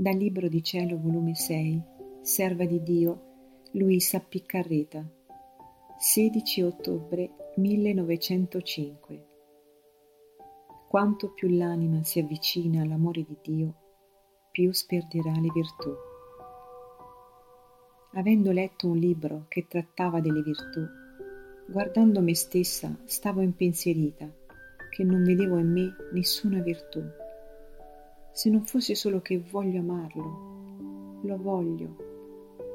Dal Libro di Cielo, volume 6, Serva di Dio, Luisa Piccarreta, 16 ottobre 1905. Quanto più l'anima si avvicina all'amore di Dio, più sperderà le virtù. Avendo letto un libro che trattava delle virtù, guardando me stessa stavo impensierita che non vedevo in me nessuna virtù se non fosse solo che voglio amarlo, lo voglio,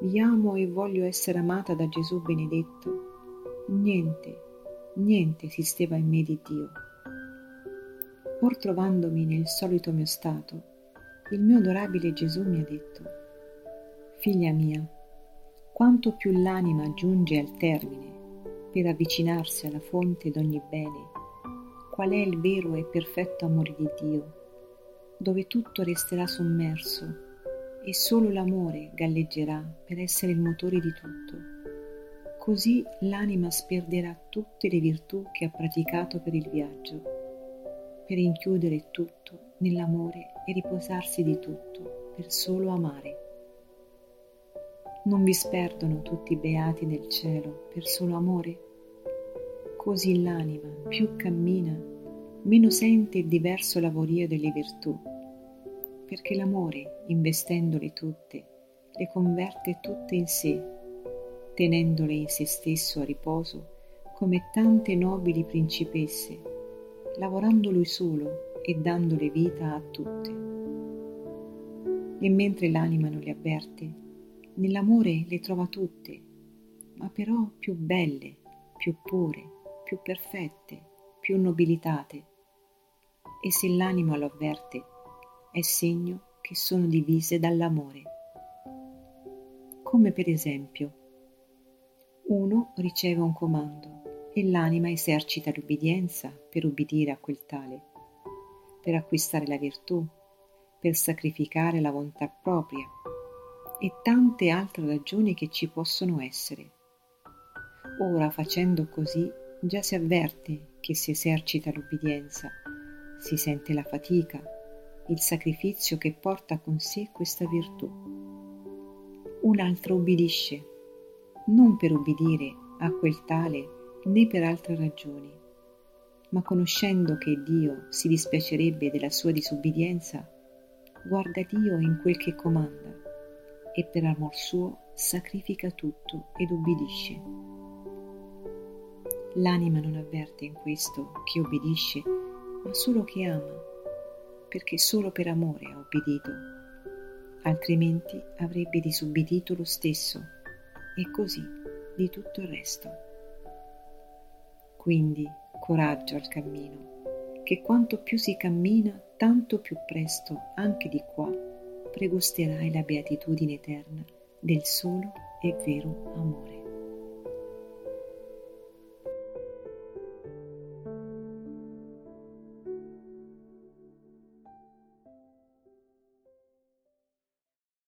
vi amo e voglio essere amata da Gesù benedetto, niente, niente esisteva in me di Dio. Pur trovandomi nel solito mio stato, il mio adorabile Gesù mi ha detto, Figlia mia, quanto più l'anima giunge al termine per avvicinarsi alla fonte d'ogni bene, qual è il vero e perfetto amore di Dio, dove tutto resterà sommerso e solo l'amore galleggerà per essere il motore di tutto. Così l'anima sperderà tutte le virtù che ha praticato per il viaggio, per inchiudere tutto nell'amore e riposarsi di tutto per solo amare. Non vi sperdono tutti i beati nel cielo per solo amore? Così l'anima più cammina meno sente il diverso lavorio delle virtù, perché l'amore, investendole tutte, le converte tutte in sé, tenendole in se stesso a riposo come tante nobili principesse, lavorando lui solo e dandole vita a tutte. E mentre l'anima non le avverte, nell'amore le trova tutte, ma però più belle, più pure, più perfette, più nobilitate e se l'anima lo avverte, è segno che sono divise dall'amore. Come per esempio, uno riceve un comando e l'anima esercita l'ubbidienza per ubbidire a quel tale, per acquistare la virtù, per sacrificare la volontà propria e tante altre ragioni che ci possono essere. Ora facendo così già si avverte che si esercita l'ubbidienza si sente la fatica, il sacrificio che porta con sé questa virtù. Un altro ubbidisce, non per ubbidire a quel tale né per altre ragioni, ma conoscendo che Dio si dispiacerebbe della sua disubbidienza, guarda Dio in quel che comanda e per amor suo sacrifica tutto ed ubbidisce. L'anima non avverte in questo che ubbidisce ma solo che ama, perché solo per amore ha obbedito, altrimenti avrebbe disubbidito lo stesso e così di tutto il resto. Quindi coraggio al cammino, che quanto più si cammina, tanto più presto anche di qua pregusterai la beatitudine eterna del solo e vero amore.